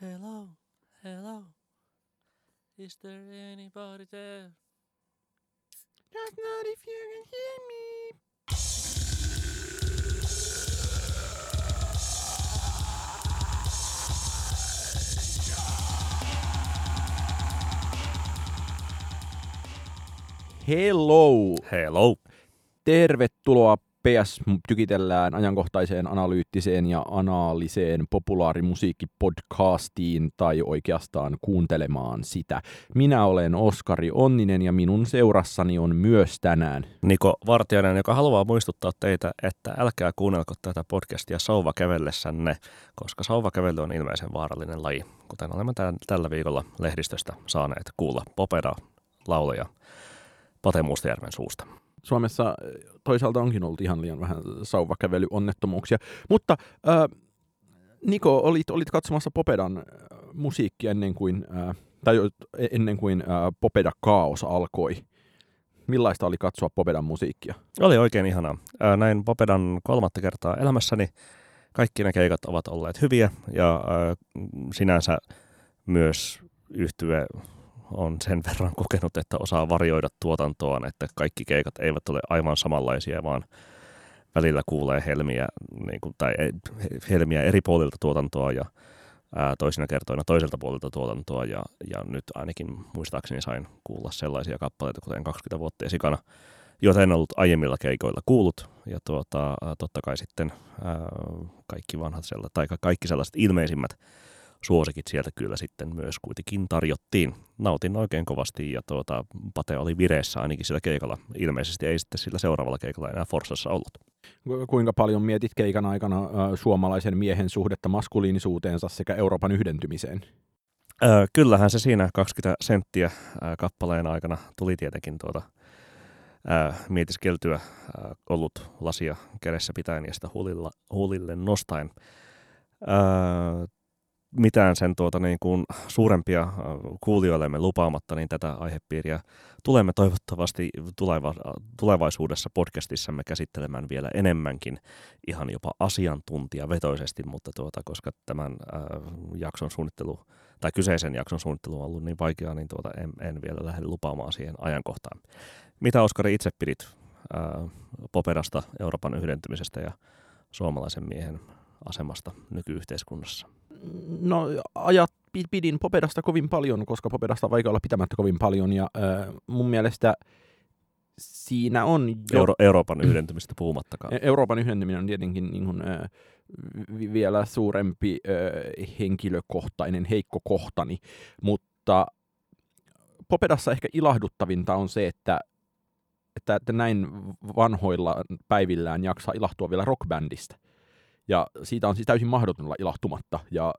Hello, hello. Is there anybody there? Just not if you can hear me. Hello! Hello. Tervetuloa PS tykitellään ajankohtaiseen analyyttiseen ja anaaliseen populaarimusiikkipodcastiin tai oikeastaan kuuntelemaan sitä. Minä olen Oskari Onninen ja minun seurassani on myös tänään Niko Vartiainen, joka haluaa muistuttaa teitä, että älkää kuunnelko tätä podcastia sauvakävellessänne, koska sauvakävely on ilmeisen vaarallinen laji, kuten olemme tämän, tällä viikolla lehdistöstä saaneet kuulla Popeda laulaja Pate Mustajärven suusta. Suomessa eh, toisaalta onkin ollut ihan liian vähän sauvakävelyonnettomuuksia. Mutta äh, Niko, olit, olit katsomassa Popedan äh, musiikkia ennen kuin, äh, tai jo- ennen kuin äh, Popeda Kaos alkoi. Millaista oli katsoa Popedan musiikkia? Oli oikein ihanaa. Ää, Näin Popedan kolmatta kertaa elämässäni. Kaikki ne keikat ovat olleet hyviä ja ää, sinänsä myös yhtye on sen verran kokenut, että osaa varjoida tuotantoaan, että kaikki keikat eivät ole aivan samanlaisia, vaan välillä kuulee helmiä, niin kuin, tai he- helmiä eri puolilta tuotantoa ja ää, toisina kertoina toiselta puolelta tuotantoa ja, ja nyt ainakin muistaakseni sain kuulla sellaisia kappaleita, kuten 20 vuotta esikana, joita en ollut aiemmilla keikoilla kuullut. Ja tuota, totta kai sitten ää, kaikki vanhat sella, tai ka- kaikki sellaiset ilmeisimmät suosikit sieltä kyllä sitten myös kuitenkin tarjottiin. Nautin oikein kovasti ja tuota, Pate oli vireessä ainakin sillä keikalla. Ilmeisesti ei sitten sillä seuraavalla keikalla enää Forsassa ollut. Ku- Kuinka paljon mietit keikan aikana äh, suomalaisen miehen suhdetta maskuliinisuuteensa sekä Euroopan yhdentymiseen? Öö, kyllähän se siinä 20 senttiä ää, kappaleen aikana tuli tietenkin tuota ää, mietiskeltyä ää, ollut lasia kädessä pitäen ja sitä huulilla, huulille nostaen. Mitään sen tuota niin kuin suurempia ää, kuulijoillemme lupaamatta, niin tätä aihepiiriä tulemme toivottavasti tuleva, tulevaisuudessa podcastissamme käsittelemään vielä enemmänkin ihan jopa asiantuntijavetoisesti, mutta tuota, koska tämän ää, jakson suunnittelu tai kyseisen jakson suunnittelu on ollut niin vaikeaa, niin tuota en, en vielä lähde lupaamaan siihen ajankohtaan. Mitä Oskari itse pidit ää, Poperasta, Euroopan yhdentymisestä ja suomalaisen miehen asemasta nykyyhteiskunnassa? No ajat pi- pidin Popedasta kovin paljon, koska Popedasta on vaikea olla pitämättä kovin paljon ja äh, mun mielestä siinä on jo... Euro- Euroopan yhdentymistä puhumattakaan. E- Euroopan yhdentyminen on tietenkin niin kuin, äh, vi- vielä suurempi äh, henkilökohtainen heikko kohtani, mutta Popedassa ehkä ilahduttavinta on se, että, että, että näin vanhoilla päivillään jaksaa ilahtua vielä rockbändistä. Ja siitä on siis täysin mahdoton olla ilahtumatta. Ja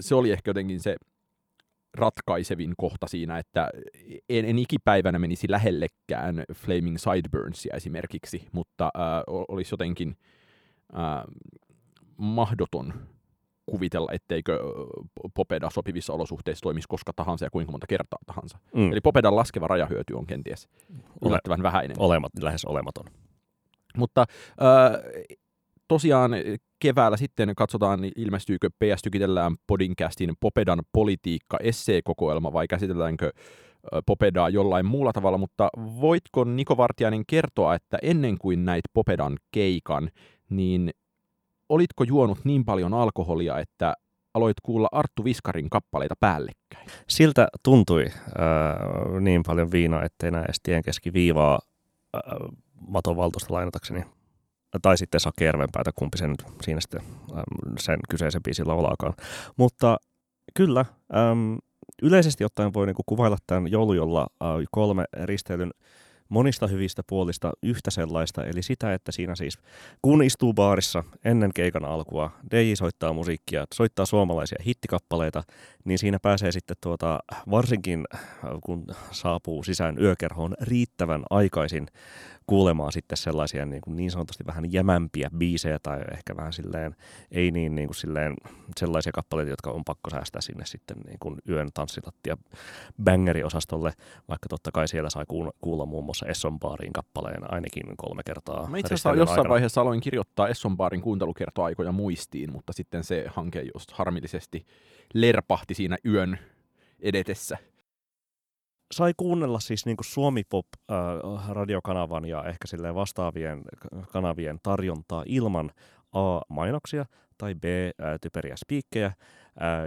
se oli ehkä jotenkin se ratkaisevin kohta siinä, että en, en ikipäivänä menisi lähellekään Flaming Sideburnsia esimerkiksi, mutta äh, olisi jotenkin äh, mahdoton kuvitella, etteikö Popeda sopivissa olosuhteissa toimisi koska tahansa ja kuinka monta kertaa tahansa. Mm. Eli Popedan laskeva rajahyöty on kenties yllättävän vähäinen. Olemat, lähes olematon. Mutta äh, tosiaan keväällä sitten katsotaan, ilmestyykö PS Tykitellään Podcastin Popedan politiikka esseekokoelma vai käsitelläänkö Popedaa jollain muulla tavalla, mutta voitko Niko Vartiainen kertoa, että ennen kuin näit Popedan keikan, niin olitko juonut niin paljon alkoholia, että aloit kuulla Arttu Viskarin kappaleita päällekkäin? Siltä tuntui äh, niin paljon viinaa, ettei näe edes tien keskiviivaa äh, Maton valtuusta lainatakseni. Tai sitten Sake Järvenpäätä, kumpi se nyt siinä sitten sen kyseisen biisin laulaakaan. Mutta kyllä, ähm, yleisesti ottaen voi niinku kuvailla tämän joulujolla äh, kolme risteilyn monista hyvistä puolista yhtä sellaista, eli sitä, että siinä siis kun istuu baarissa ennen keikan alkua, DJ soittaa musiikkia, soittaa suomalaisia hittikappaleita, niin siinä pääsee sitten tuota, varsinkin äh, kun saapuu sisään yökerhoon riittävän aikaisin kuulemaan sitten sellaisia niin, kuin niin sanotusti vähän jämämpiä biisejä tai ehkä vähän silleen, ei niin, niin kuin silleen sellaisia kappaleita, jotka on pakko säästää sinne sitten niin kuin yön tanssilattia bangeri-osastolle, vaikka totta kai siellä sai kuulla, muun muassa Esson Baarin kappaleen ainakin kolme kertaa. Mä itse asiassa jossain aikana. vaiheessa aloin kirjoittaa Esson Baarin kuuntelukertoaikoja muistiin, mutta sitten se hanke just harmillisesti lerpahti siinä yön edetessä. Sai kuunnella siis niin Suomi Pop äh, ja ehkä silleen vastaavien kanavien tarjontaa ilman A. mainoksia tai B. Äh, typeriä spiikkejä äh,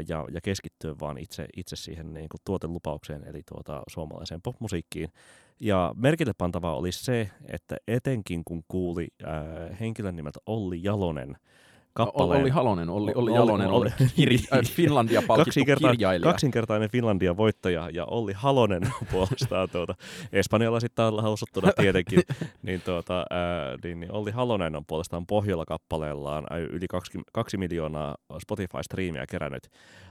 ja, ja keskittyä vaan itse, itse siihen niin kuin tuotelupaukseen eli tuota, suomalaiseen popmusiikkiin. Ja merkille pantavaa oli se, että etenkin kun kuuli äh, henkilön nimeltä Olli Jalonen, kappaleen. Olli Halonen, Olli, Olli Jalonen, Olli, Olli, äh, Finlandia palkittu kirjailija. Kaksinkertainen Finlandia voittaja ja Olli Halonen puolestaan tuota, espanjalaisittain lausuttuna tietenkin, niin, tuota, ää, niin, niin Olli Halonen on puolestaan Pohjola-kappaleellaan yli kaksi, kaksi miljoonaa Spotify-striimiä kerännyt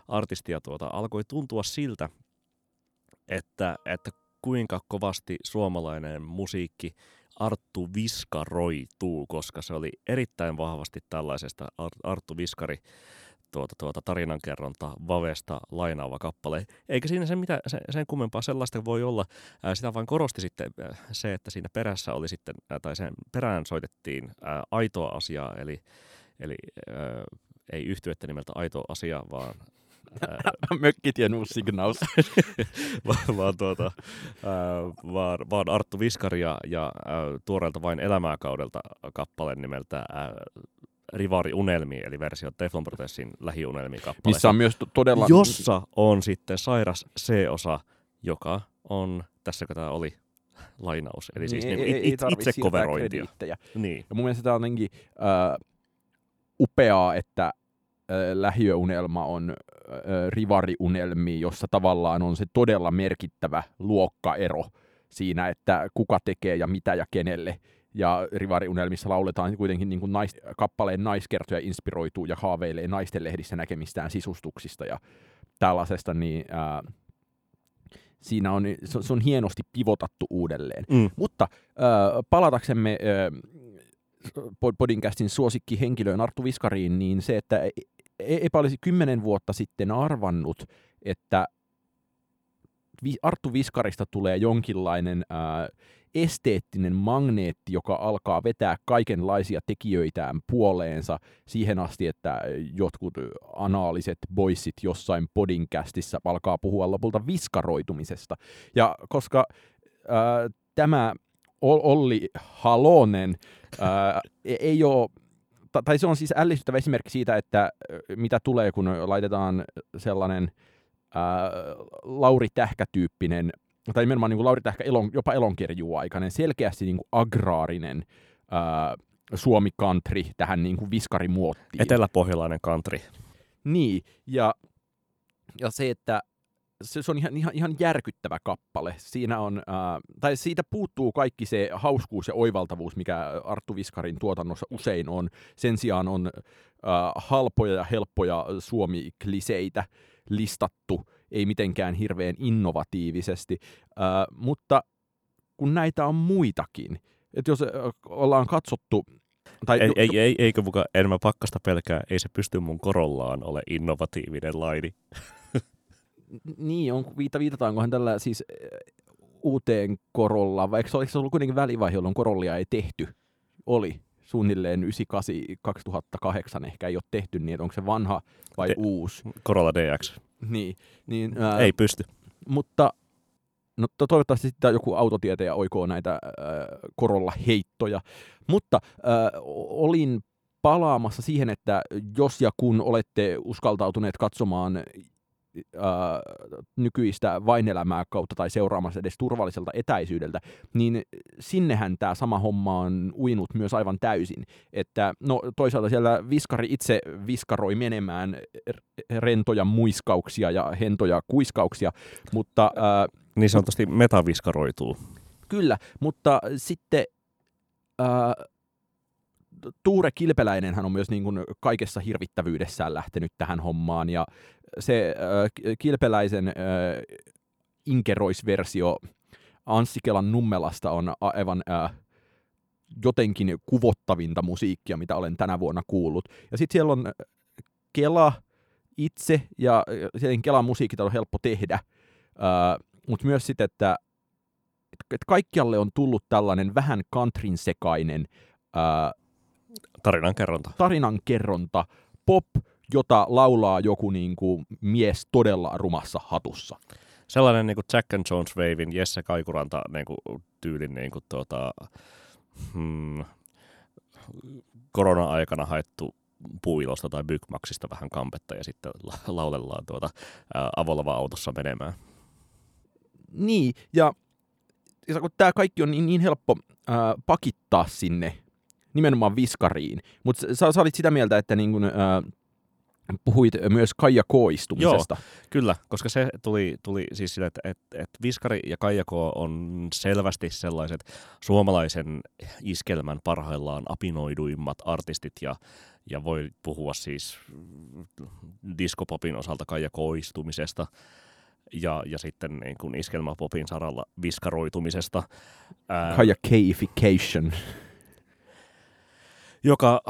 artistia tuota, alkoi tuntua siltä, että, että kuinka kovasti suomalainen musiikki Arttu Viskaroituu, koska se oli erittäin vahvasti tällaisesta Arttu Viskari tuota, tuota tarinankerronta Vavesta lainaava kappale. Eikä siinä se mitä, se, sen kummempaa sellaista voi olla. Sitä vain korosti sitten se, että siinä perässä oli sitten, tai sen perään soitettiin ää, aitoa asiaa, eli, eli ää, ei yhtyettä nimeltä aito asia, vaan Mökkitien uusi signaus. vaan, vaan, tuota, äh, vaan, vaan Arttu Viskari ja, ja äh, tuoreelta vain elämää kaudelta kappale nimeltä äh, Rivari Unelmi, eli versio Teflon Protessin lähiunelmi kappale. Missä on myös todella... Jossa on sitten sairas C-osa, joka on, tässäkö tämä oli lainaus, eli siis niin, niin, ei, it, itse koverointia. Niin. Ja mun mielestä tämä on jotenkin äh, upeaa, että lähiöunelma on rivariunelmi, jossa tavallaan on se todella merkittävä luokkaero siinä, että kuka tekee ja mitä ja kenelle. Ja rivariunelmissa lauletaan kuitenkin niin kuin nais, kappaleen naiskertoja inspiroituu ja haaveilee naisten lehdissä näkemistään sisustuksista ja tällaisesta, niin ää, siinä on, se, se on hienosti pivotattu uudelleen. Mm. Mutta ää, palataksemme ää, podcastin suosikki henkilöön Arttu Viskariin, niin se, että eipä olisi kymmenen vuotta sitten arvannut, että Arttu Viskarista tulee jonkinlainen ää, esteettinen magneetti, joka alkaa vetää kaikenlaisia tekijöitään puoleensa siihen asti, että jotkut anaaliset boissit jossain podinkästissä alkaa puhua lopulta viskaroitumisesta. Ja koska ää, tämä Olli Halonen ää, e-, ei ole tai se on siis ällistyttävä esimerkki siitä, että mitä tulee, kun laitetaan sellainen ää, Lauri Tähkä-tyyppinen, tai nimenomaan niin kuin Lauri Tähkä elon, jopa elonkirjuaikainen, selkeästi niin kuin agraarinen ää, Suomi country tähän niin kuin viskarimuottiin. Eteläpohjalainen country. Niin, ja, ja se, että se, se on ihan, ihan, ihan järkyttävä kappale. Siinä on, äh, tai siitä puuttuu kaikki se hauskuus ja oivaltavuus, mikä Arttu Viskarin tuotannossa usein on. Sen sijaan on äh, halpoja ja helppoja suomi-kliseitä listattu, ei mitenkään hirveän innovatiivisesti, äh, mutta kun näitä on muitakin, että jos äh, ollaan katsottu tai, ei, ei, ei, eikö muka enemmän pakkasta pelkää, ei se pysty mun korollaan ole innovatiivinen laini. Niin, on, viita, viitataankohan tällä siis uuteen korolla, vai eikö se, se ollut kuitenkin välivaihe, jolloin korollia ei tehty? Oli suunnilleen 98-2008 ehkä ei ole tehty, niin onko se vanha vai De- uusi? Corolla DX. Niin. niin ää, ei pysty. Mutta no, toivottavasti sitten joku autotietäjä oikoo näitä ää, Corolla-heittoja. Mutta ää, olin palaamassa siihen, että jos ja kun olette uskaltautuneet katsomaan äh, nykyistä vainelämää kautta tai seuraamassa edes turvalliselta etäisyydeltä, niin sinnehän tämä sama homma on uinut myös aivan täysin. Että no toisaalta siellä viskari itse viskaroi menemään rentoja muiskauksia ja hentoja kuiskauksia, mutta... Äh, niin sanotusti metaviskaroituu. Kyllä, mutta sitten... Äh, Tuure Kilpeläinenhän on myös niin kuin kaikessa hirvittävyydessään lähtenyt tähän hommaan, ja se äh, Kilpeläisen äh, inkeroisversio Anssi Kelan Nummelasta on aivan äh, jotenkin kuvottavinta musiikkia, mitä olen tänä vuonna kuullut. Ja sitten siellä on Kela itse, ja sen Kelan musiikit on helppo tehdä, äh, mutta myös sitten, että, että kaikkialle on tullut tällainen vähän countryn sekainen äh, tarinankerronta. tarinankerronta, pop, jota laulaa joku niin kuin mies todella rumassa hatussa. Sellainen niin kuin Jack and Jones Wavein Jesse Kaikuranta niin kuin, tyylin niin kuin, tuota, hmm, korona-aikana haettu puilosta tai Bygmaxista vähän kampetta ja sitten laulellaan tuota ää, avolava autossa menemään. Niin, ja, ja kun tämä kaikki on niin, niin helppo ää, pakittaa sinne nimenomaan viskariin, mutta sä, sä olit sitä mieltä, että niin kun, ää, puhuit myös Kaija K-istumisesta. Joo, kyllä, koska se tuli, tuli siis sille, että, että, että Viskari ja Kaija K on selvästi sellaiset suomalaisen iskelmän parhaillaan apinoiduimmat artistit ja, ja voi puhua siis diskopopin osalta Kaija K-istumisesta ja, ja sitten niin kuin iskelmäpopin saralla viskaroitumisesta. Kaija K-ification joka,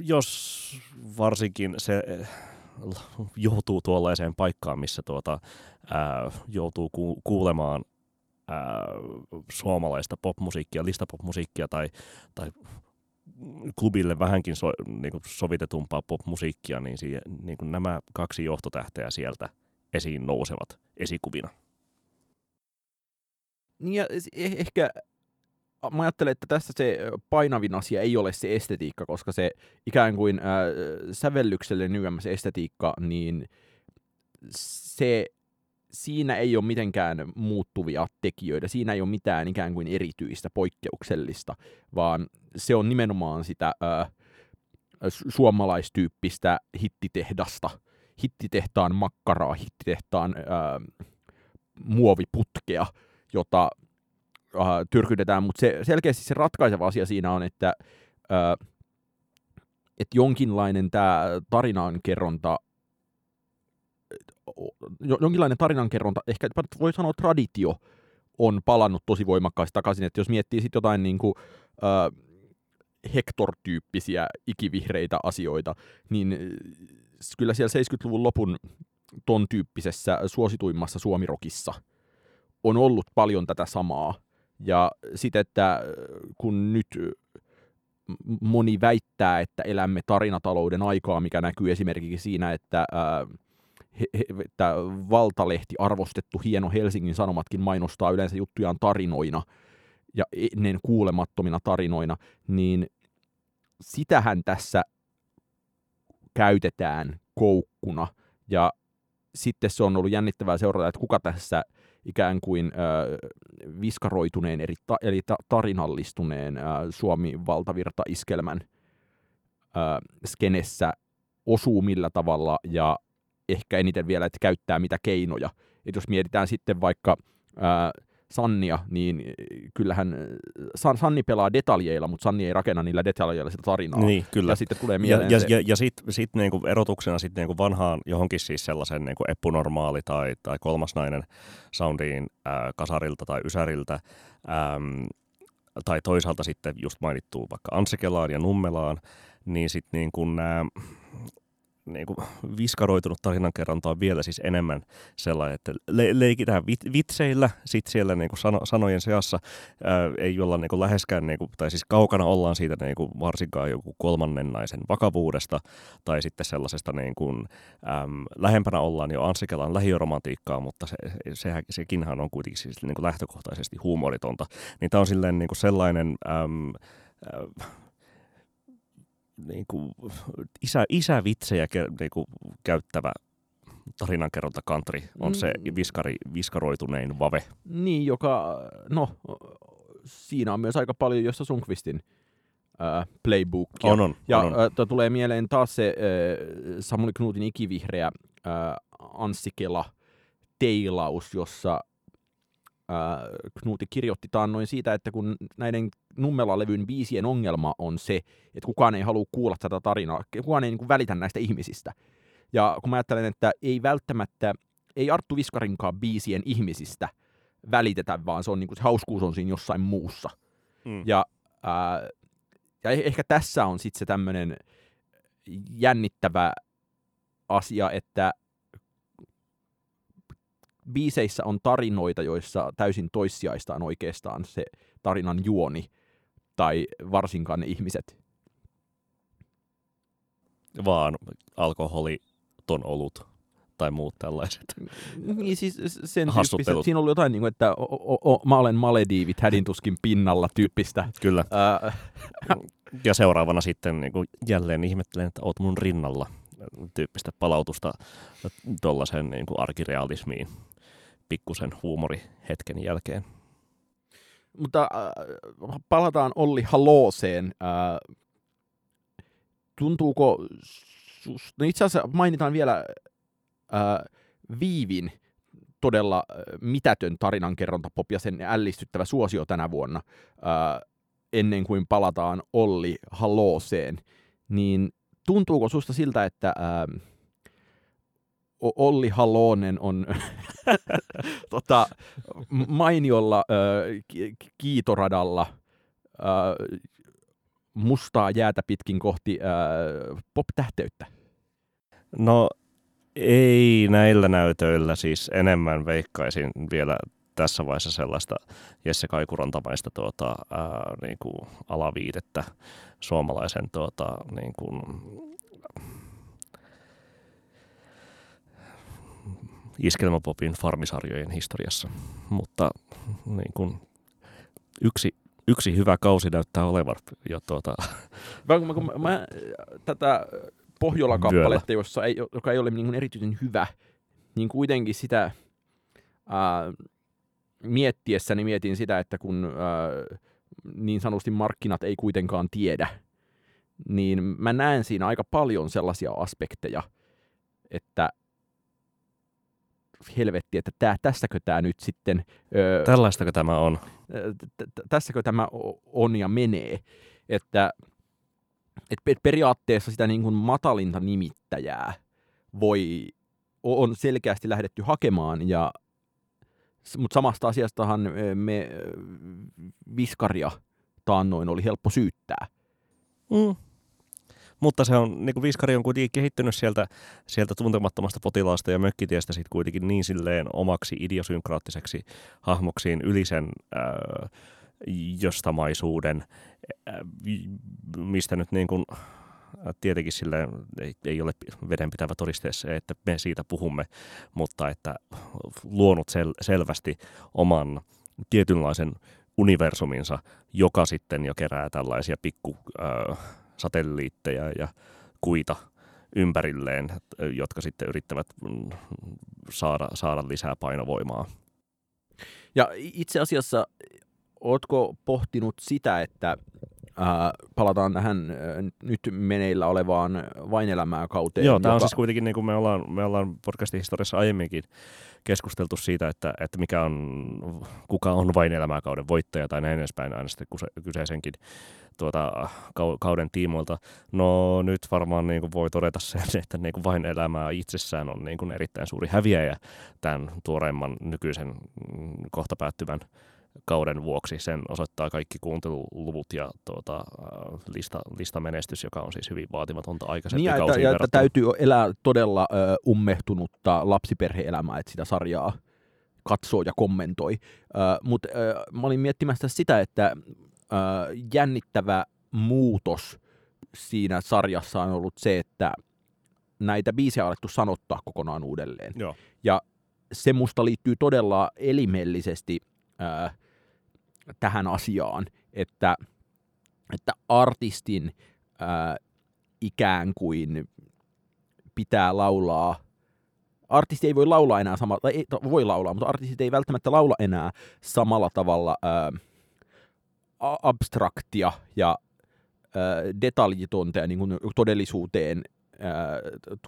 jos varsinkin se eh, joutuu tuollaiseen paikkaan, missä tuota, ää, joutuu ku- kuulemaan ää, suomalaista popmusiikkia, listapopmusiikkia tai, tai klubille vähänkin so, niin kuin sovitetumpaa popmusiikkia, niin, siihen, niin kuin nämä kaksi johtotähteä sieltä esiin nousevat esikuvina. Niin ja eh, ehkä mä ajattelen, että tässä se painavin asia ei ole se estetiikka, koska se ikään kuin äh, sävellykselle nykyään estetiikka, niin se, siinä ei ole mitenkään muuttuvia tekijöitä, siinä ei ole mitään ikään kuin erityistä, poikkeuksellista, vaan se on nimenomaan sitä äh, suomalaistyyppistä hittitehdasta, hittitehtaan makkaraa, hittitehtaan äh, muoviputkea, jota äh, tyrkytetään, mutta se, selkeästi se ratkaiseva asia siinä on, että äh, et jonkinlainen tämä tarinankerronta, jonkinlainen tarinankerronta, ehkä voi sanoa traditio, on palannut tosi voimakkaasti takaisin, että jos miettii sitten jotain niin kuin, äh, Hector-tyyppisiä ikivihreitä asioita, niin kyllä siellä 70-luvun lopun ton tyyppisessä suosituimmassa suomirokissa on ollut paljon tätä samaa, ja sitten, että äh, kun nyt äh, moni väittää, että elämme tarinatalouden aikaa, mikä näkyy esimerkiksi siinä, että, ää, äh, he, he, että valtalehti, arvostettu hieno Helsingin Sanomatkin mainostaa yleensä juttujaan tarinoina ja ennen kuulemattomina tarinoina, niin sitähän tässä käytetään koukkuna. Ja sitten se on ollut jännittävää seurata, että kuka tässä ikään kuin äh, viskaroituneen eli, ta, eli ta, tarinallistuneen äh, Suomi-valtavirta-iskelmän äh, skenessä osuu millä tavalla ja ehkä eniten vielä, että käyttää mitä keinoja. Et jos mietitään sitten vaikka äh, Sannia, niin kyllähän San, Sanni pelaa detaljeilla, mutta Sanni ei rakenna niillä detaljeilla sitä tarinaa. Niin, kyllä. Ja sitten tulee mieleen Ja, se... ja, ja, sitten sit niinku erotuksena sit niinku vanhaan johonkin siis sellaisen niinku epunormaali tai, tai kolmasnainen soundiin ää, kasarilta tai ysäriltä, äm, tai toisaalta sitten just mainittuu vaikka Ansikelaan ja Nummelaan, niin sitten niin kun nämä niin kuin viskaroitunut tarinankerronta on vielä siis enemmän sellainen, että le- leikitään vit- vitseillä, sitten siellä niin kuin sano- sanojen seassa ää, ei olla niin kuin läheskään, niin kuin, tai siis kaukana ollaan siitä niin kuin varsinkaan joku kolmannen naisen vakavuudesta, tai sitten sellaisesta niin kuin, äm, lähempänä ollaan jo Ansikelan lähioromantiikkaa, mutta se, se, sekinhän on kuitenkin siis niin kuin lähtökohtaisesti huumoritonta. Niin tämä on silleen niin kuin sellainen... Äm, äh, niin kuin, isä, isävitsejä niin kuin, käyttävä tarinankerronta country on se mm. viskari, viskaroitunein vave. Niin, joka, no, siinä on myös aika paljon josta Sunkvistin äh, playbook. On, on. Ja on, on. Äh, tulee mieleen taas se äh, Samuli Knutin ikivihreä äh, Anssi Kela teilaus, jossa äh, Knuti kirjoitti taannoin siitä, että kun näiden Nummela-levyn biisien ongelma on se, että kukaan ei halua kuulla tätä tarinaa, kukaan ei niin kuin, välitä näistä ihmisistä. Ja kun mä ajattelen, että ei välttämättä, ei Arttu Viskarinkaan biisien ihmisistä välitetä, vaan se on niin kuin, se hauskuus on siinä jossain muussa. Mm. Ja, äh, ja eh, ehkä tässä on sitten se tämmöinen jännittävä asia, että biiseissä on tarinoita, joissa täysin toissijaista on oikeastaan se tarinan juoni tai varsinkaan ne ihmiset. vaan alkoholiton olut tai muut tällaiset. Niin siis sen tyyppistä, siinä oli jotain niin kuin, että o, o, o, mä olen Malediivit hädintuskin pinnalla tyyppistä. Kyllä. Äh. ja seuraavana sitten niin kuin jälleen ihmettelen, että oot mun rinnalla tyyppistä palautusta tuollaisen niin kuin arkirealismiin pikkusen huumorihetken jälkeen. Mutta äh, palataan Olli Halooseen. Äh, tuntuuko, no itse asiassa mainitaan vielä äh, Viivin todella äh, mitätön tarinankerrontapop ja sen ällistyttävä suosio tänä vuonna, äh, ennen kuin palataan Olli Halooseen, niin tuntuuko susta siltä, että äh, Olli Halonen on tota, mainiolla äh, kiitoradalla äh, mustaa jäätä pitkin kohti äh, pop-tähteyttä? No ei näillä näytöillä, siis enemmän veikkaisin vielä tässä vaiheessa sellaista Jesse Kaikurantamaista tuota, ää, niin kuin alaviitettä suomalaisen tuota, niin kuin, iskelmäpopin farmisarjojen historiassa. Mutta niin kuin, yksi, yksi hyvä kausi näyttää olevan jo tuota... Mä, mä, mä, tätä Pohjola-kappaletta, jossa ei, joka ei ole niin erityisen hyvä, niin kuitenkin sitä ää, miettiessäni mietin sitä, että kun ää, niin sanotusti markkinat ei kuitenkaan tiedä, niin mä näen siinä aika paljon sellaisia aspekteja, että helvetti, että tää, tässäkö tämä nyt sitten... Öö, Tällaistako tämä on? Tässäkö tämä on ja menee, että et periaatteessa sitä niin kuin matalinta nimittäjää voi, on selkeästi lähdetty hakemaan, ja, mutta samasta asiastahan me viskaria taannoin oli helppo syyttää. Mm. Mutta se on, niin kuin Viskari on kuitenkin kehittynyt sieltä, sieltä tuntemattomasta potilaasta ja mökkitiestä sitten kuitenkin niin silleen omaksi idiosynkraattiseksi hahmoksiin yli sen äh, jostamaisuuden, mistä nyt niin kuin, tietenkin sille ei, ei ole vedenpitävä todiste se, että me siitä puhumme, mutta että luonut sel, selvästi oman tietynlaisen universuminsa, joka sitten jo kerää tällaisia pikku äh, satelliitteja ja kuita ympärilleen, jotka sitten yrittävät mm, saada, saada lisää painovoimaa. Ja itse asiassa Ootko pohtinut sitä, että ää, palataan tähän ää, nyt meneillä olevaan vain elämää kauteen? Joo, tämä joka... on siis kuitenkin, niin kuin me ollaan, me ollaan podcastin historiassa aiemminkin keskusteltu siitä, että, että mikä on, kuka on vain elämää kauden voittaja tai näin edespäin aina sitten kyseisenkin tuota, kauden tiimoilta. No nyt varmaan niin kuin voi todeta sen, että niin kuin vain elämää itsessään on niin kuin erittäin suuri häviäjä tämän tuoreimman nykyisen mm, kohta päättyvän kauden vuoksi. Sen osoittaa kaikki kuunteluluvut ja tuota, äh, lista, listamenestys, joka on siis hyvin vaatimatonta aikaisemmin niin, että, ja että täytyy elää todella ö, ummehtunutta lapsiperheelämää, että sitä sarjaa katsoo ja kommentoi. Mutta mä olin miettimässä sitä, että ö, jännittävä muutos siinä sarjassa on ollut se, että näitä biisejä on alettu sanottaa kokonaan uudelleen. Joo. Ja se musta liittyy todella elimellisesti äh, tähän asiaan, että, että artistin ää, ikään kuin pitää laulaa. Artisti ei voi laulaa enää samalla, tai ei, voi laulaa, mutta artistit ei välttämättä laula enää samalla tavalla ää, abstraktia ja ää, detaljitonta ja niin kuin todellisuuteen, ää,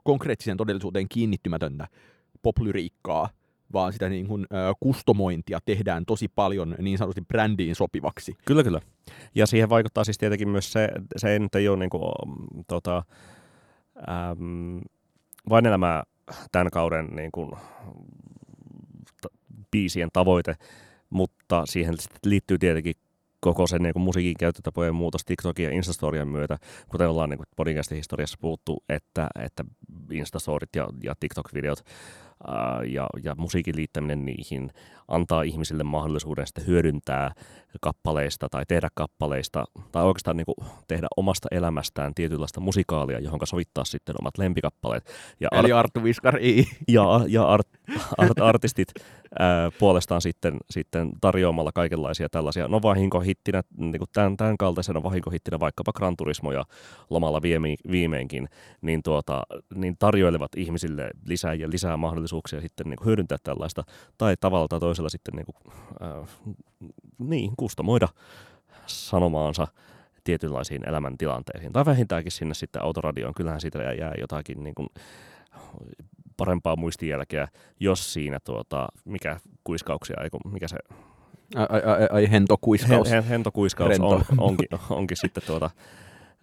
konkreettiseen todellisuuteen kiinnittymätöntä poplyriikkaa, vaan sitä niin kuin, äh, kustomointia tehdään tosi paljon niin sanotusti brändiin sopivaksi. Kyllä, kyllä. Ja siihen vaikuttaa siis tietenkin myös se, se nyt ei ole niin kuin, tota, äm, vain elämää tämän kauden niin kuin, t- biisien tavoite, mutta siihen liittyy tietenkin koko sen niin kuin musiikin käyttötapojen muutos TikTokin ja Instastorien myötä, kuten ollaan niin podcastin historiassa puhuttu, että, että Instastorit ja, ja TikTok-videot ja, ja musiikin liittäminen niihin antaa ihmisille mahdollisuuden sitten hyödyntää kappaleista tai tehdä kappaleista tai oikeastaan niin kuin tehdä omasta elämästään tietynlaista musikaalia, johon sovittaa sitten omat lempikappaleet. Ja Eli art- Arttu Viskari. Ja, ja art, art, artistit ää, puolestaan sitten, sitten tarjoamalla kaikenlaisia tällaisia, no vahinkohittinä, niin kuin tämän, tämän kaltaisena vahinkohittinä vaikkapa Gran Turismo ja lomalla viime, viimeinkin, niin, tuota, niin tarjoilevat ihmisille lisää ja lisää mahdollisuuksia sitten niin kuin hyödyntää tällaista tai tavalla tai toisella sitten niin, kuin, äh, niin kustomoida sanomaansa tietynlaisiin elämäntilanteisiin. Tai vähintäänkin sinne sitten autoradioon. Kyllähän siitä jää jotakin niin kuin parempaa muistijälkeä, jos siinä tuota, mikä kuiskauksia, mikä se... Ai, ai, ai hentokuiskaus. Hen, hentokuiskaus on, onkin, onkin sitten tuota,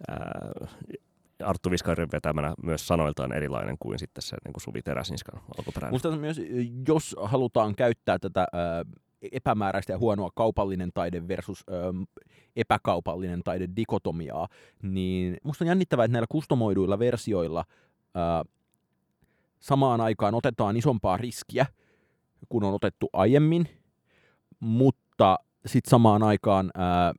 ää, Arttu Viskarin vetämänä myös sanoiltaan erilainen kuin sitten se niin kuin Suvi Teräsinskan alkuperäinen. Musta myös, jos halutaan käyttää tätä ää, epämääräistä ja huonoa kaupallinen taide versus ää, epäkaupallinen taide dikotomiaa, niin musta on jännittävää, että näillä kustomoiduilla versioilla ää, samaan aikaan otetaan isompaa riskiä, kun on otettu aiemmin, mutta sitten samaan aikaan ää,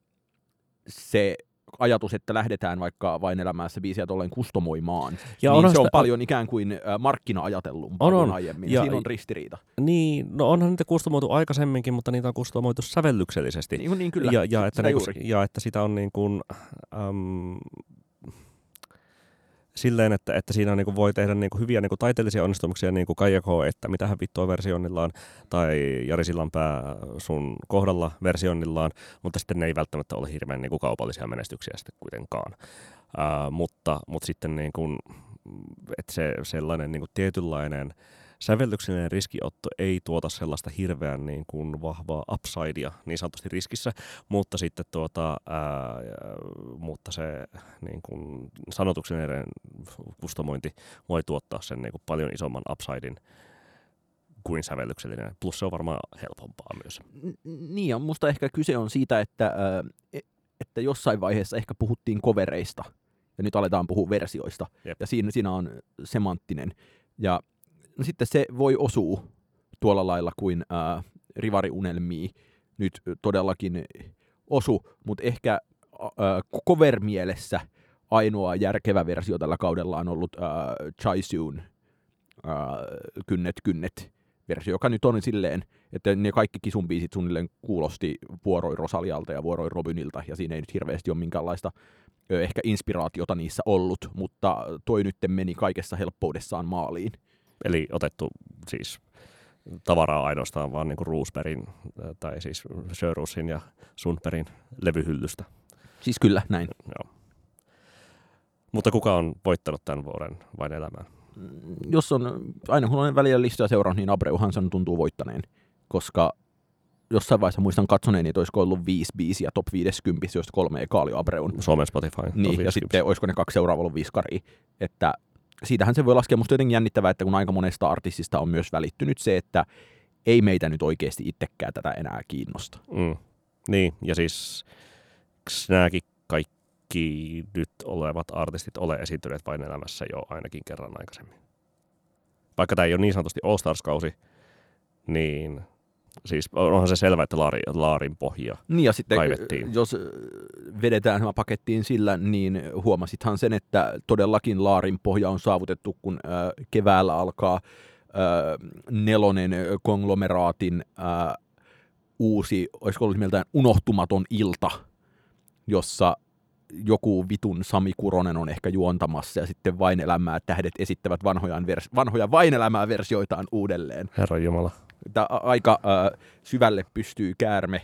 se ajatus, että lähdetään vaikka vain elämässä biisiä tolleen kustomoimaan, ja niin se sitä, on paljon ikään kuin markkina-ajatellumpaa on, on. aiemmin. Ja, Siinä on ristiriita. Niin, no onhan niitä kustomoitu aikaisemminkin, mutta niitä on kustomoitu sävellyksellisesti. Niin, niin kyllä. Ja, ja, että, niin, ja että sitä on niin kuin, äm, silleen, että, että siinä niin kuin voi tehdä niin kuin hyviä niin kuin taiteellisia onnistumuksia, niin kuin Kaijako, että mitä hän vittua versionillaan, tai Jari Sillanpää sun kohdalla versionillaan, mutta sitten ne ei välttämättä ole hirveän niin kuin kaupallisia menestyksiä sitten kuitenkaan. Uh, mutta, mutta sitten niin kuin, että se sellainen niin kuin tietynlainen sävellyksellinen riskiotto ei tuota sellaista hirveän niin kuin vahvaa upsidea niin sanotusti riskissä, mutta sitten tuota, ää, mutta se niin kuin sanotuksellinen kustomointi voi tuottaa sen niin kuin paljon isomman upsidein kuin sävellyksellinen. Plus se on varmaan helpompaa myös. Niin ja musta ehkä kyse on siitä, että, e, että jossain vaiheessa ehkä puhuttiin kovereista ja nyt aletaan puhua versioista. Jep. Ja siinä, siinä on semanttinen. Ja no sitten se voi osua tuolla lailla kuin ää, Rivari Unelmii nyt todellakin osu, mutta ehkä ää, cover-mielessä ainoa järkevä versio tällä kaudella on ollut ää, Chaisun Kynnet Kynnet versio, joka nyt on silleen, että ne kaikki kisun biisit suunnilleen kuulosti vuoroi Rosalialta ja vuoroi Robinilta, ja siinä ei nyt hirveästi ole minkäänlaista ehkä inspiraatiota niissä ollut, mutta toi nyt meni kaikessa helppoudessaan maaliin. Eli otettu siis tavaraa ainoastaan vaan niin kuin Roosbergin tai siis Sjörusin ja Sundbergin levyhyllystä. Siis kyllä, näin. Joo. Mutta kuka on voittanut tämän vuoden vain elämään? Mm, jos on, aina kun olen välillä listoja seurannut, niin Abreu Hansson tuntuu voittaneen, koska jossain vaiheessa muistan katsoneeni, että olisiko ollut viisi biisiä top 50, joista kolme eka oli Abreun. Suomen Spotify. Niin, ja sitten olisiko ne kaksi seuraavaa ollut viskari. Että siitähän se voi laskea. Musta jotenkin jännittävää, että kun aika monesta artistista on myös välittynyt se, että ei meitä nyt oikeasti itsekään tätä enää kiinnosta. Mm. Niin, ja siis nämäkin kaikki nyt olevat artistit ole esiintyneet vain elämässä jo ainakin kerran aikaisemmin. Vaikka tämä ei ole niin sanotusti All Stars-kausi, niin Siis onhan se selvä, että laari, laarin pohja niin ja sitten, kaivettiin. jos vedetään tämä pakettiin sillä, niin huomasithan sen, että todellakin laarin pohja on saavutettu, kun äh, keväällä alkaa nelonen konglomeraatin uusi, olisiko ollut mieltään unohtumaton ilta, jossa joku vitun Sami Kuronen on ehkä juontamassa ja sitten Vain elämää tähdet esittävät vanhoja, vers- vanhoja Vain elämää versioitaan uudelleen. Herra Jumala että aika äh, syvälle pystyy käärme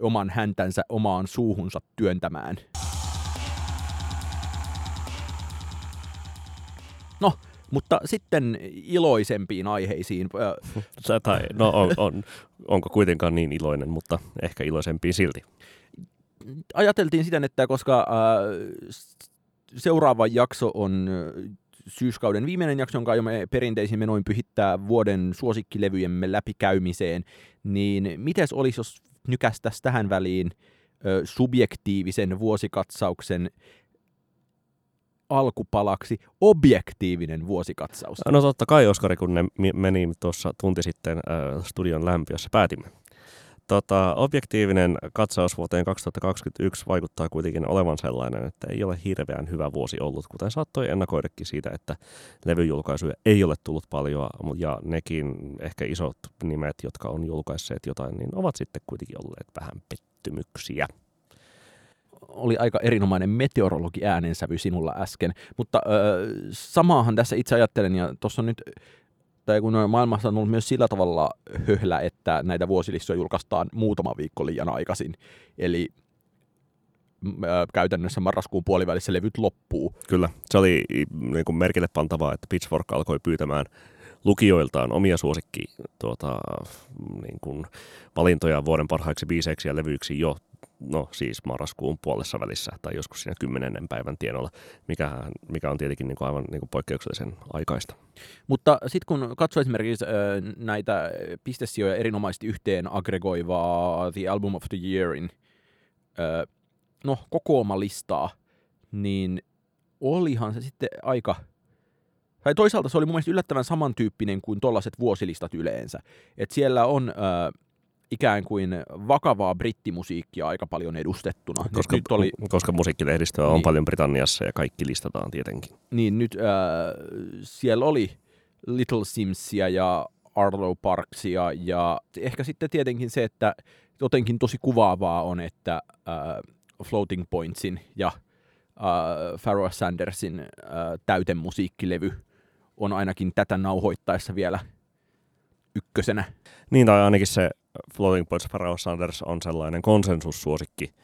oman häntänsä omaan suuhunsa työntämään. No, mutta sitten iloisempiin aiheisiin. Tai, no on, on, onko kuitenkaan niin iloinen, mutta ehkä iloisempiin silti. Ajateltiin siten, että koska äh, seuraava jakso on syyskauden viimeinen jakso, jonka aiomme perinteisin menoin pyhittää vuoden suosikkilevyjemme läpikäymiseen, niin mites olisi, jos nykästäisiin tähän väliin ö, subjektiivisen vuosikatsauksen alkupalaksi objektiivinen vuosikatsaus. No totta kai, Oskari, kun ne meni tuossa tunti sitten studion lämpiössä, päätimme. Tota, objektiivinen katsaus vuoteen 2021 vaikuttaa kuitenkin olevan sellainen, että ei ole hirveän hyvä vuosi ollut, kuten saattoi ennakoidakin siitä, että levyjulkaisuja ei ole tullut paljon, ja nekin ehkä isot nimet, jotka on julkaisseet jotain, niin ovat sitten kuitenkin olleet vähän pettymyksiä. Oli aika erinomainen meteorologi äänensävy sinulla äsken, mutta öö, samaahan tässä itse ajattelen, ja tuossa nyt tai kun maailmassa on ollut myös sillä tavalla höhlä, että näitä vuosilistoja julkaistaan muutama viikko liian aikaisin. Eli käytännössä marraskuun puolivälissä levyt loppuu. Kyllä, se oli niin kuin merkille pantavaa, että Pitchfork alkoi pyytämään lukijoiltaan omia suosikki tuota, niin kuin valintoja vuoden parhaiksi biiseiksi ja levyiksi jo no siis marraskuun puolessa välissä tai joskus siinä kymmenennen päivän tienoilla, mikä, mikä on tietenkin niin kuin aivan niin kuin poikkeuksellisen aikaista. Mutta sitten kun katsoo esimerkiksi näitä pistesijoja erinomaisesti yhteen aggregoivaa The Album of the Yearin no, kokooma-listaa, niin olihan se sitten aika tai toisaalta se oli mun mielestä yllättävän samantyyppinen kuin tollaset vuosilistat yleensä. Et siellä on äh, ikään kuin vakavaa brittimusiikkia aika paljon edustettuna. Koska, nyt oli, koska musiikkilehdistöä on niin, paljon Britanniassa ja kaikki listataan tietenkin. Niin nyt äh, siellä oli Little Simsia ja Arlo Parksia ja ehkä sitten tietenkin se, että jotenkin tosi kuvaavaa on, että äh, Floating Pointsin ja äh, Pharoah Sandersin äh, täytemusiikkilevy on ainakin tätä nauhoittaessa vielä ykkösenä. Niin, tai ainakin se Floating Points Pharaoh Sanders on sellainen konsensussuosikki.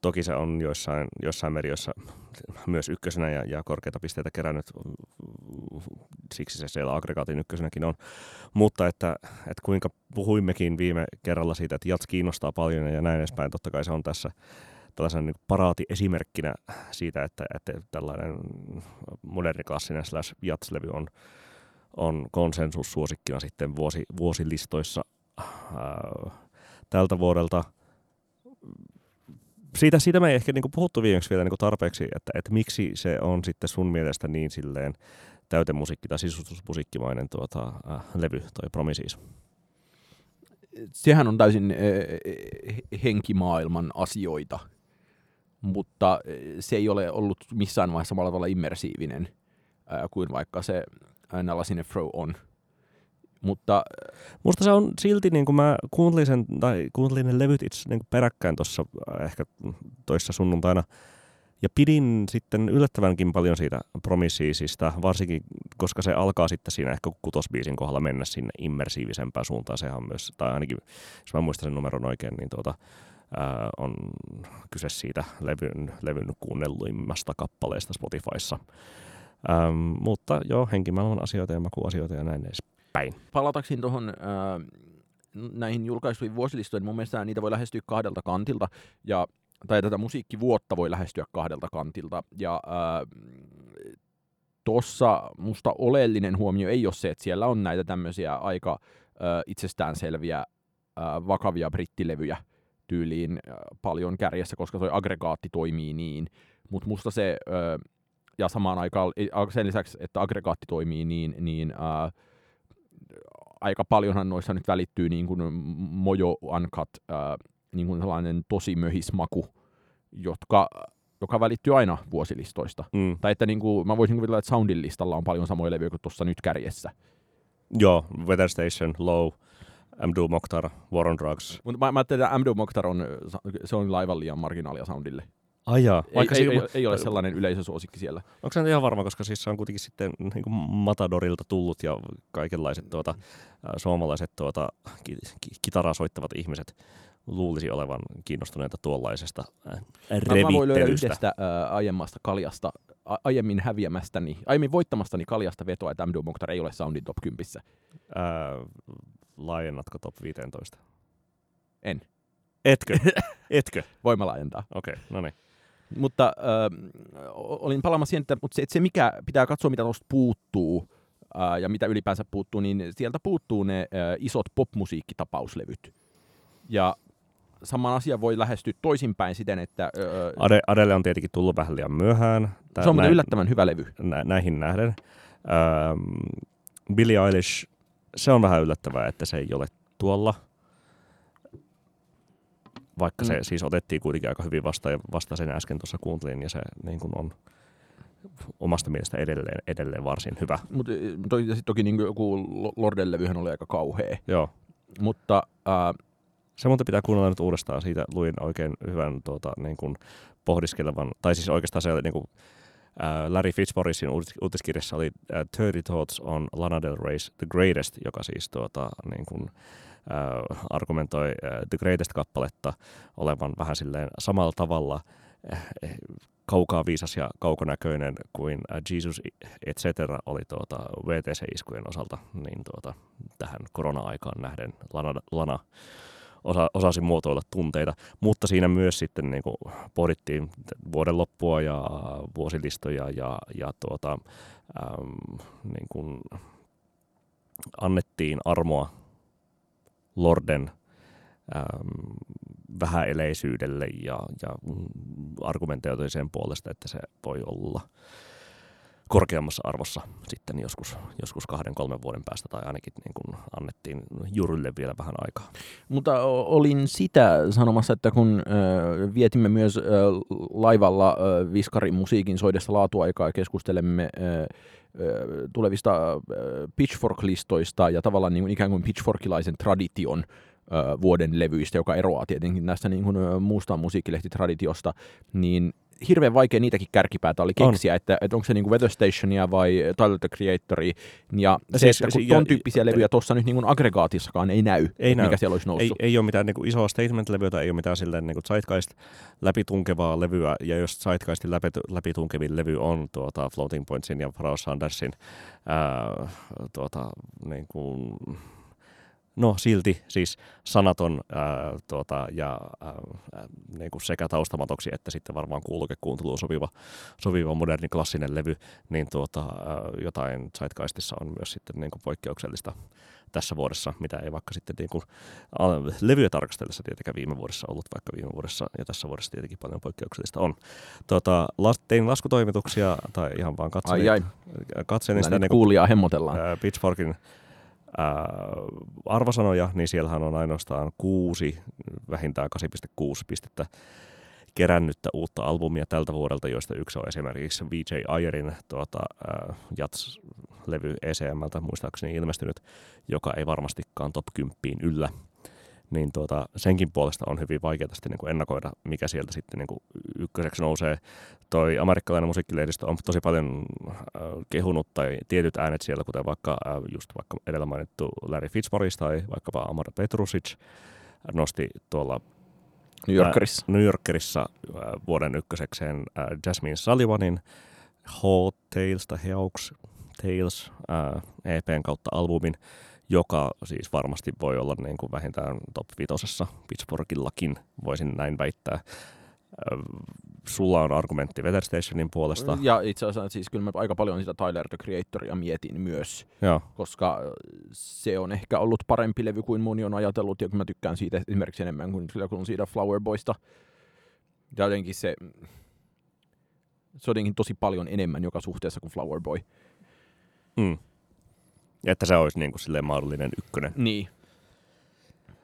Toki se on joissain, joissain medioissa myös ykkösenä ja, ja korkeita pisteitä kerännyt, siksi se siellä aggregaatin ykkösenäkin on. Mutta että, että kuinka puhuimmekin viime kerralla siitä, että jats kiinnostaa paljon ja näin edespäin, totta kai se on tässä tällaisen niin paraati esimerkkinä siitä, että, että tällainen moderni klassinen slash jatslevy on, on konsensussuosikkina sitten vuosi, vuosilistoissa Äh, tältä vuodelta. Siitä, siitä me ei ehkä niin puhuttu viimeksi vielä niin tarpeeksi, että, että miksi se on sitten sun mielestä niin silleen täytemusiikki tai sisustusmusiikkimainen tuota, äh, levy, toi Promises. Sehän on täysin äh, henkimaailman asioita, mutta äh, se ei ole ollut missään vaiheessa samalla tavalla immersiivinen äh, kuin vaikka se äh, Nalasine Fro on – mutta musta se on silti, niin kuin mä kuuntelin, sen, tai kuuntelin ne levyt itse niin kuin peräkkäin tuossa äh, ehkä toissa sunnuntaina, ja pidin sitten yllättävänkin paljon siitä Promiseisista, varsinkin koska se alkaa sitten siinä ehkä kutosbiisin kohdalla mennä sinne immersiivisempään suuntaan. Sehän myös, tai ainakin jos mä muistan sen numeron oikein, niin tuota, ää, on kyse siitä levyn, levyn kuunnelluimmasta kappaleesta Spotifyssa. Ähm, mutta joo, henkimaailman asioita ja makuasioita ja näin edes päin. Palatakseni tuohon äh, näihin julkaistuihin vuosilistoihin, mun mielestä niitä voi lähestyä kahdelta kantilta, ja, tai tätä musiikkivuotta voi lähestyä kahdelta kantilta, ja äh, tuossa musta oleellinen huomio ei ole se, että siellä on näitä tämmöisiä aika äh, itsestäänselviä äh, vakavia brittilevyjä tyyliin äh, paljon kärjessä, koska toi aggregaatti toimii niin, mutta musta se, äh, ja samaan aikaan sen lisäksi, että aggregaatti toimii niin, niin äh, aika paljonhan noissa nyt välittyy niin kuin Mojo Uncut, ää, niin kuin sellainen tosi möhismaku, jotka, joka välittyy aina vuosilistoista. Mm. Tai että niin kuin, mä voisin kuvitella, että Soundin listalla on paljon samoja levyjä kuin tuossa nyt kärjessä. Joo, Weather Station, Low, Amdo Mokhtar, War on Drugs. Mutta mä, mä ajattelin, että Amdo Mokhtar on, se on laivan liian marginaalia Soundille. Ai jaa. Vaikka ei, ei, ei, ei, ole sellainen yleisösuosikki siellä. Onko se ihan varma, koska siis se on kuitenkin sitten niin kuin Matadorilta tullut ja kaikenlaiset tuota, suomalaiset tuota, ki, ki, kitaraa soittavat ihmiset luulisi olevan kiinnostuneita tuollaisesta revittelystä. Mä voin löydä yhdestä äh, aiemmasta kaljasta, a- aiemmin häviämästäni, aiemmin voittamastani kaljasta vetoa, että Amdo Mokhtar ei ole Soundin top 10. Äh, laajennatko top 15? En. Etkö? Etkö? Voimme laajentaa. Okei, okay, no niin. Mutta äh, olin palaamassa siihen, että, mutta se, että se mikä pitää katsoa, mitä tuosta puuttuu, äh, ja mitä ylipäänsä puuttuu, niin sieltä puuttuu ne äh, isot popmusiikkitapauslevyt. Ja saman asian voi lähestyä toisinpäin siten, että... Öö, Ade, Adele on tietenkin tullut vähän liian myöhään. Tää, se on näin, yllättävän hyvä levy. Nä, näihin nähden. Öö, Billie Eilish, se on vähän yllättävää, että se ei ole tuolla. Vaikka mm. se siis otettiin kuitenkin aika hyvin vasta, ja vasta sen äsken tuossa kuuntelin, ja se niin kuin on omasta mielestä edelleen, edelleen varsin hyvä. Mutta to, toki niin joku Lorden levyhän oli aika kauhea. Joo. Mutta... Äh, se muuten pitää kuunnella nyt uudestaan. Siitä luin oikein hyvän tuota, niin kuin pohdiskelevan, tai siis oikeastaan se niin kuin, Larry Fitzmorrisin uutiskirjassa oli äh, 30 Thoughts on Lana Del Rey's The Greatest, joka siis tuota, niin kuin, äh, argumentoi äh, The Greatest-kappaletta olevan vähän silleen samalla tavalla äh, kaukaa viisas ja kaukonäköinen kuin äh, Jesus et cetera oli tuota VTC-iskujen osalta. Niin tuota, tähän korona-aikaan nähden Lana, Lana osa, osasi muotoilla tunteita, mutta siinä myös sitten niin kuin pohdittiin vuoden loppua ja vuosilistoja ja, ja tuota, äm, niin kuin annettiin armoa Lorden äm, vähäeleisyydelle ja, ja argumentoitui sen puolesta, että se voi olla korkeammassa arvossa sitten joskus, joskus kahden, kolmen vuoden päästä tai ainakin niin kuin annettiin jurylle vielä vähän aikaa. Mutta olin sitä sanomassa, että kun äh, vietimme myös äh, laivalla äh, Viskarin musiikin soidessa laatuaikaa ja keskustelemme äh, tulevista Pitchfork-listoista ja tavallaan niin ikään kuin Pitchforkilaisen tradition vuoden levyistä, joka eroaa tietenkin näistä niin kuin, muusta musiikkilehtitraditiosta, niin hirveän vaikea niitäkin kärkipäätä oli keksiä, on. että, että onko se niinku Weather Stationia vai Tyler the Creatoria. Ja se, siis, että kun ton tyyppisiä levyjä tuossa nyt niinku aggregaatissakaan ei näy, ei näy. mikä siellä olisi noussut. Ei, ei ole mitään niinku isoa statement-levyä tai ei ole mitään silleen niinku zeitgeist läpitunkevaa levyä, ja jos zeitgeistin läpi, läpitunkevin levy on tuota Floating Pointsin ja Pharoah Sandersin ää, tuota, niin kuin, no silti siis sanaton ää, tuota, ja ää, niin kuin sekä taustamatoksi että sitten varmaan kuulukekuunteluun sopiva, sopiva moderni klassinen levy, niin tuota, ää, jotain Zeitgeistissa on myös sitten niin kuin poikkeuksellista tässä vuodessa, mitä ei vaikka sitten niin kuin, levyä tarkastellessa tietenkään viime vuodessa ollut, vaikka viime vuodessa ja tässä vuodessa tietenkin paljon poikkeuksellista on. Tuota, las, tein laskutoimituksia, tai ihan vaan katselin, ai, ai. katselin sitä niin kuulijaa hemmotellaan. Pitchforkin arvosanoja, niin siellähän on ainoastaan kuusi, vähintään 8,6 pistettä kerännyttä uutta albumia tältä vuodelta, joista yksi on esimerkiksi VJ Ayerin tuota, äh, Jats-levy ECMltä muistaakseni ilmestynyt, joka ei varmastikaan top 10 yllä niin tuota, senkin puolesta on hyvin vaikeaa sitten niin kuin ennakoida, mikä sieltä sitten niin kuin ykköseksi nousee. Toi amerikkalainen musiikkilehdistö on tosi paljon äh, kehunut tai tietyt äänet siellä, kuten vaikka äh, just vaikka edellä mainittu Larry Fitzmaurice tai vaikkapa Amara Petrusic nosti tuolla New Yorkerissa, äh, New Yorkerissa äh, vuoden ykkösekseen äh, Jasmine Sullivanin Hot Tales tai Hawks Tales äh, EPn kautta albumin, joka siis varmasti voi olla niin kuin vähintään top vitosessa Pittsburghillakin, voisin näin väittää. Sulla on argumentti Weather Stationin puolesta. Ja itse asiassa siis kyllä mä aika paljon sitä Tyler the Creatoria mietin myös, Joo. koska se on ehkä ollut parempi levy kuin moni on ajatellut, ja mä tykkään siitä esimerkiksi enemmän kuin, kuin siitä Flower Boysta. Ja jotenkin se, se on jotenkin tosi paljon enemmän joka suhteessa kuin Flower Boy. Mm. Että se olisi niin kuin silleen mahdollinen ykkönen. Niin.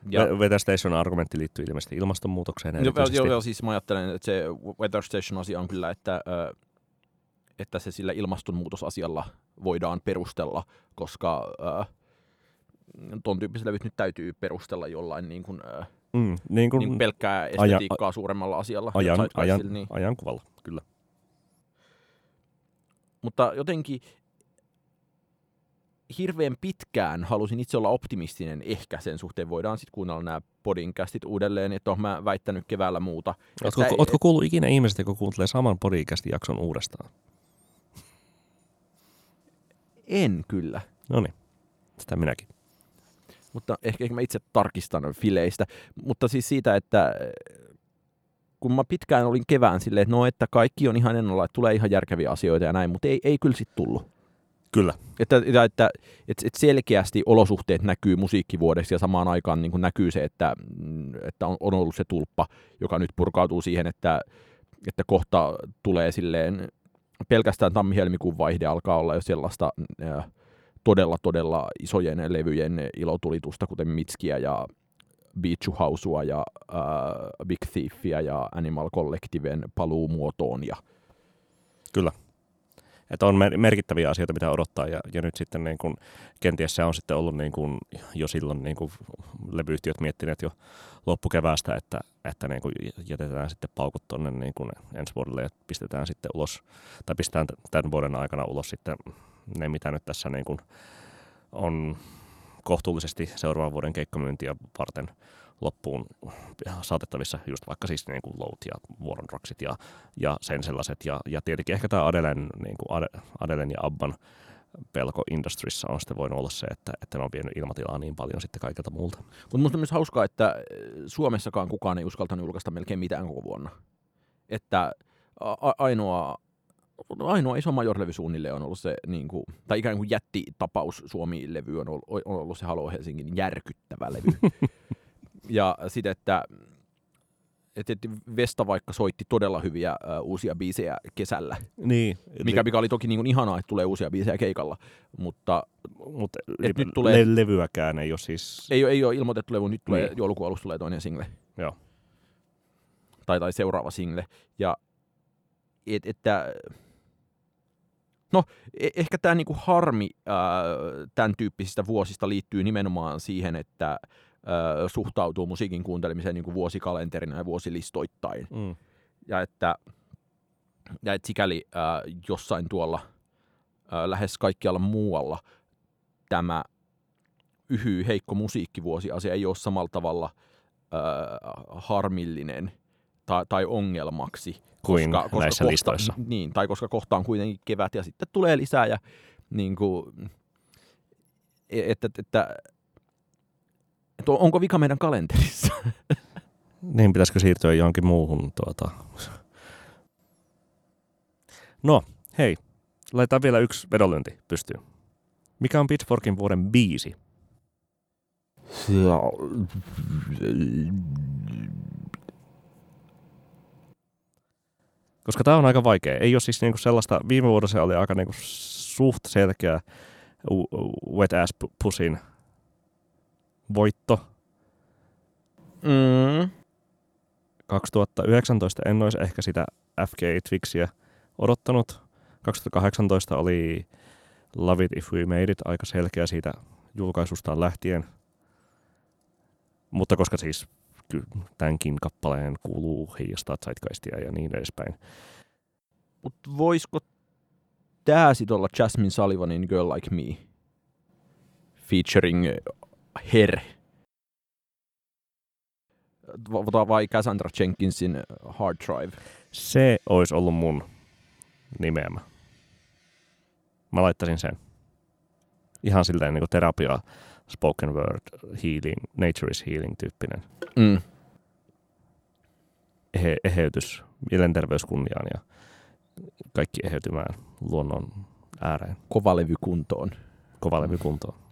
Ja, Weather Station argumentti liittyy ilmeisesti ilmastonmuutokseen. Joo, joo, joo, siis mä ajattelen, että se Weather Station asia on kyllä, että, että se sillä ilmastonmuutosasialla voidaan perustella, koska ton tyyppisellä nyt täytyy perustella jollain niin kuin, mm, niin kuin niin pelkkää estetiikkaa ajan, suuremmalla asialla. Ajan, ajan, niin. ajankuvalla, kyllä. Mutta jotenkin hirveän pitkään halusin itse olla optimistinen ehkä sen suhteen. Voidaan sitten kuunnella nämä podcastit uudelleen, että olen mä väittänyt keväällä muuta. Oletko, että, oletko kuullut ikinä ihmiset, jotka kuuntelee saman podcastin jakson uudestaan? En kyllä. No niin, sitä minäkin. Mutta ehkä, ehkä mä itse tarkistan fileistä. Mutta siis siitä, että kun mä pitkään olin kevään silleen, että no, että kaikki on ihan ennalla, että tulee ihan järkeviä asioita ja näin, mutta ei, ei kyllä sitten tullut. Kyllä. Että, että, että, että selkeästi olosuhteet näkyy musiikkivuodeksi ja samaan aikaan niin kuin näkyy se, että, että on, on ollut se tulppa, joka nyt purkautuu siihen, että, että kohta tulee silleen pelkästään tammi-helmikuun vaihde alkaa olla jo sellaista äh, todella, todella isojen levyjen ilotulitusta, kuten Mitskiä ja Beach Housea ja äh, Big Thiefia ja Animal Collectiven paluumuotoon. Ja... Kyllä. Että on merkittäviä asioita, mitä odottaa, ja, ja nyt sitten niin kun, kenties se on sitten ollut niin kun, jo silloin niin kun, levyyhtiöt miettineet jo loppukeväästä, että, että niin kun jätetään sitten paukut tuonne niin kun ensi vuodelle ja pistetään sitten ulos, tai pistetään tämän vuoden aikana ulos sitten ne, mitä nyt tässä niin kun on kohtuullisesti seuraavan vuoden keikkamyyntiä varten loppuun saatettavissa just vaikka siis niin kuin Load ja Warren Rocksit ja, ja sen sellaiset. Ja, ja tietenkin ehkä tämä Adelen, niin kuin Adelen ja Abban pelko Industrissa on sitten voinut olla se, että, että ne on vienyt ilmatilaa niin paljon sitten kaikilta muulta. Mutta minusta on myös hauskaa, että Suomessakaan kukaan ei uskaltanut julkaista melkein mitään koko vuonna. Että ainoa ainoa iso major-levy suunnilleen on ollut se, niin kuin, tai ikään kuin jättitapaus Suomi-levy on ollut, on ollut se Halo Helsingin järkyttävä levy. ja sitten, että, että Vesta vaikka soitti todella hyviä uh, uusia biisejä kesällä. Niin. Mikä, mikä oli toki niin kuin ihanaa, että tulee uusia biisejä keikalla, mutta... Mutta et nyt tulee, le- levyäkään ei ole siis... Ei, ei ole ilmoitettu levy, nyt tulee, niin. joulukuun alussa tulee toinen single. Joo. Tai, tai seuraava single. Ja et, että No, e- ehkä tämä niinku harmi ää, tämän tyyppisistä vuosista liittyy nimenomaan siihen, että suhtautuu musiikin kuuntelemiseen niinku vuosikalenterina ja vuosilistoittain. Mm. Ja että ja et sikäli ää, jossain tuolla ää, lähes kaikkialla muualla tämä yhyy heikko musiikkivuosi-asia ei ole samalla tavalla ää, harmillinen tai, tai ongelmaksi kuin koska, näissä kohta, listoissa. Niin, tai koska kohta on kuitenkin kevät ja sitten tulee lisää ja niin kuin, e- että, että, että, että onko vika meidän kalenterissa? Niin, pitäisikö siirtyä johonkin muuhun tuota. No, hei, laitetaan vielä yksi vedonlyönti pystyyn. Mikä on Pitchforkin vuoden biisi? Koska tämä on aika vaikea. Ei ole siis niinku sellaista, viime vuodessa oli aika niinku suht selkeä Wet Ass Pussin voitto. Mm. 2019 en olisi ehkä sitä FK Twixiä odottanut. 2018 oli Love It If We Made It aika selkeä siitä julkaisustaan lähtien. Mutta koska siis tämänkin kappaleen kuuluu heijastaa zeitgeistia ja niin edespäin. Mutta voisiko tämä sitten olla Jasmine Sullivanin Girl Like Me? Featuring Her. Vai Cassandra Jenkinsin Hard Drive? Se olisi ollut mun nimeämä. Mä laittaisin sen. Ihan silleen niin kuin terapia spoken word healing, nature is healing tyyppinen mm. ehe, eheytys, mielenterveys kunniaan ja kaikki eheytymään luonnon ääreen. Kovalevy kuntoon. Kovalevy kuntoon.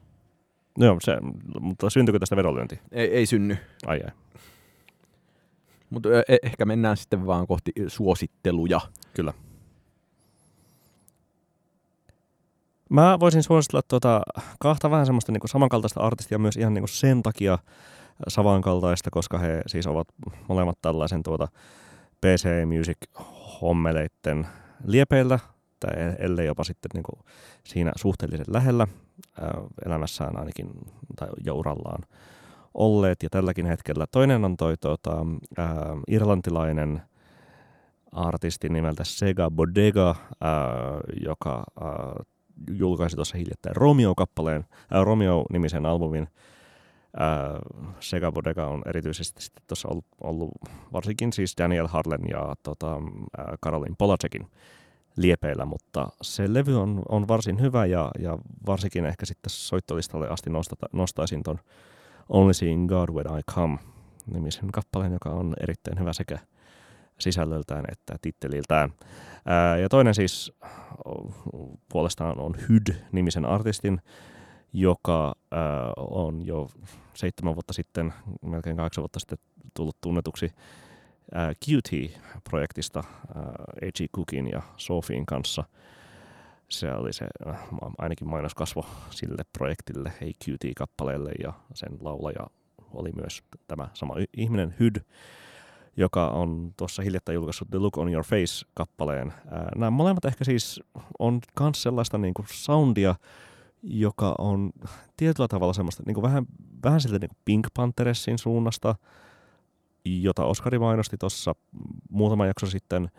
No joo, se, mutta syntyykö tästä vedonlyönti? Ei, ei synny. Ai ai. Mutta e- ehkä mennään sitten vaan kohti suositteluja. Kyllä. Mä voisin suositella tuota kahta vähän semmoista niin samankaltaista artistia myös ihan niin sen takia samankaltaista, koska he siis ovat molemmat tällaisen tuota PC Music-hommeleitten liepeillä, tai ellei jopa sitten niin kuin siinä suhteellisen lähellä ää, elämässään ainakin, tai jo urallaan olleet, ja tälläkin hetkellä. Toinen on toi tuota, ää, irlantilainen artisti nimeltä Sega Bodega, ää, joka ää, julkaisi tuossa hiljattain Romeo-kappaleen, äh, Romeo-nimisen albumin. Äh, Sega Bodega on erityisesti sitten tuossa ollut, ollut, varsinkin siis Daniel Harlen ja tota, äh, Karolin Polacekin liepeillä, mutta se levy on, on varsin hyvä ja, ja varsinkin ehkä sitten soittolistalle asti nostata, nostaisin ton Only Seeing God When I Come nimisen kappaleen, joka on erittäin hyvä sekä sisällöltään että titteliltään. Ää, ja toinen siis puolestaan on Hyd-nimisen artistin, joka ää, on jo seitsemän vuotta sitten, melkein kahdeksan vuotta sitten tullut tunnetuksi ää, QT-projektista A.G. Cookin ja Sofin kanssa. Se oli se ainakin mainoskasvo sille projektille, Hey QT-kappaleelle ja sen laulaja oli myös tämä sama ihminen Hyd, joka on tuossa hiljattain julkaissut The Look on Your Face-kappaleen. Nämä molemmat ehkä siis on myös sellaista niin kuin soundia, joka on tietyllä tavalla semmoista niin kuin vähän, vähän siltä niin kuin Pink Pantheressin suunnasta, jota Oskari mainosti tuossa muutama jakso sitten.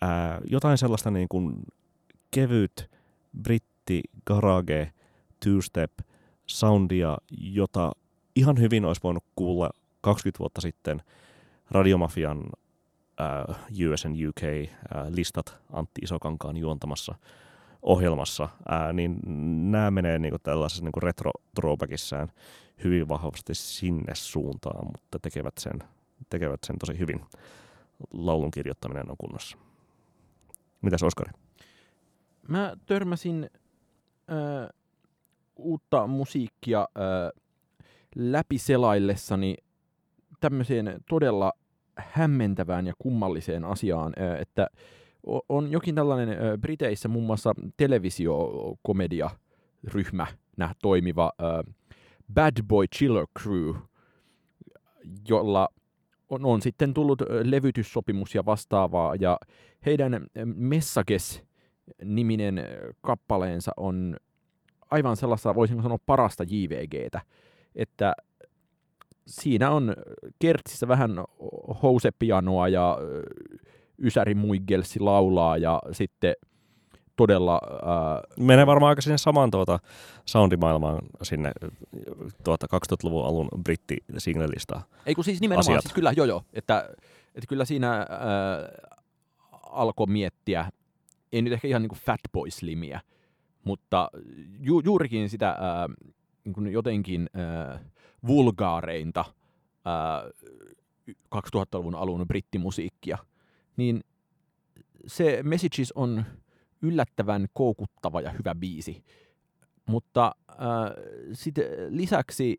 Ää, jotain sellaista niin kuin kevyt britti garage two-step soundia, jota ihan hyvin olisi voinut kuulla 20 vuotta sitten Radiomafian uh, US and UK uh, listat Antti Isokankaan juontamassa ohjelmassa, uh, niin nämä menee niin kuin tällaisessa niin retro throwbackissään hyvin vahvasti sinne suuntaan, mutta tekevät sen, tekevät sen tosi hyvin. Laulun kirjoittaminen on kunnossa. Mitäs Oskari? Mä törmäsin äh, uutta musiikkia äh, läpi selaillessani tämmöiseen todella hämmentävään ja kummalliseen asiaan, että on jokin tällainen Briteissä muun muassa televisiokomedia-ryhmä toimiva Bad Boy Chiller Crew, jolla on, on sitten tullut levytyssopimus ja vastaavaa, ja heidän Messages-niminen kappaleensa on aivan sellaista, voisinko sanoa, parasta JVGtä että siinä on kertsissä vähän housepianoa ja Ysäri Muiggelsi laulaa ja sitten todella... Ää... Menee varmaan aika sinne samaan tuota soundimaailmaan sinne tuota 2000-luvun alun britti-singlelista. Ei kun siis nimenomaan, asiat. siis kyllä, joo joo, että, että kyllä siinä ää, alkoi miettiä, ei nyt ehkä ihan niin kuin Fatboy Slimiä, mutta ju, juurikin sitä ää, niin kuin jotenkin äh, vulgaareinta äh, 2000-luvun alun brittimusiikkia, niin se Messages on yllättävän koukuttava ja hyvä biisi. Mutta äh, sitten lisäksi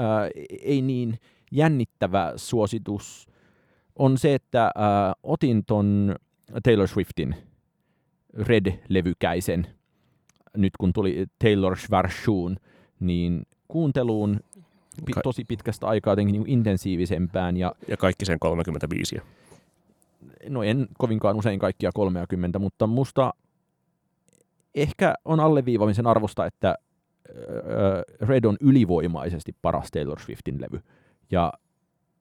äh, ei niin jännittävä suositus on se, että äh, otin ton Taylor Swiftin Red-levykäisen nyt kun tuli Taylor Schwarzschuhn, niin kuunteluun tosi pitkästä aikaa jotenkin niin intensiivisempään. Ja, ja kaikki sen 35. No en kovinkaan usein kaikkia 30, mutta musta ehkä on alleviivamisen arvosta, että Red on ylivoimaisesti paras Taylor Swiftin levy. Ja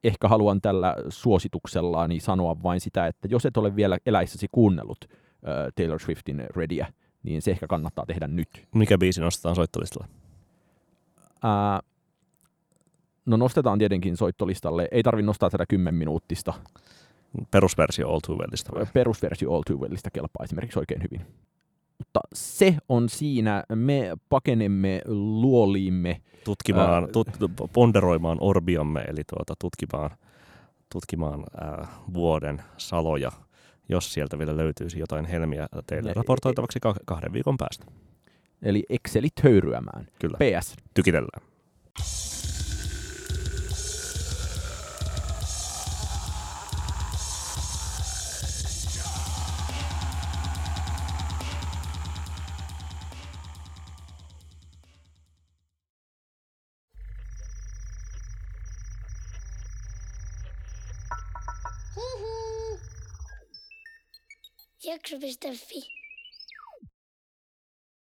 ehkä haluan tällä suosituksellani sanoa vain sitä, että jos et ole vielä eläissäsi kuunnellut Taylor Swiftin Redia, niin se ehkä kannattaa tehdä nyt. Mikä biisi nostetaan soittolistalle? Ää, no nostetaan tietenkin soittolistalle. Ei tarvi nostaa tätä 10 minuuttista. Perusversio All Too Wellista vai? Perusversio All Too Wellista kelpaa esimerkiksi oikein hyvin. Mutta se on siinä. Me pakenemme luoliimme. Tutkimaan, tut, ponderoimaan orbiamme, eli tuota, tutkimaan, tutkimaan ää, vuoden saloja jos sieltä vielä löytyisi jotain helmiä teille raportoitavaksi kahden viikon päästä. Eli Excelit höyryämään. Kyllä. PS. Tykitellään. Jakso.fi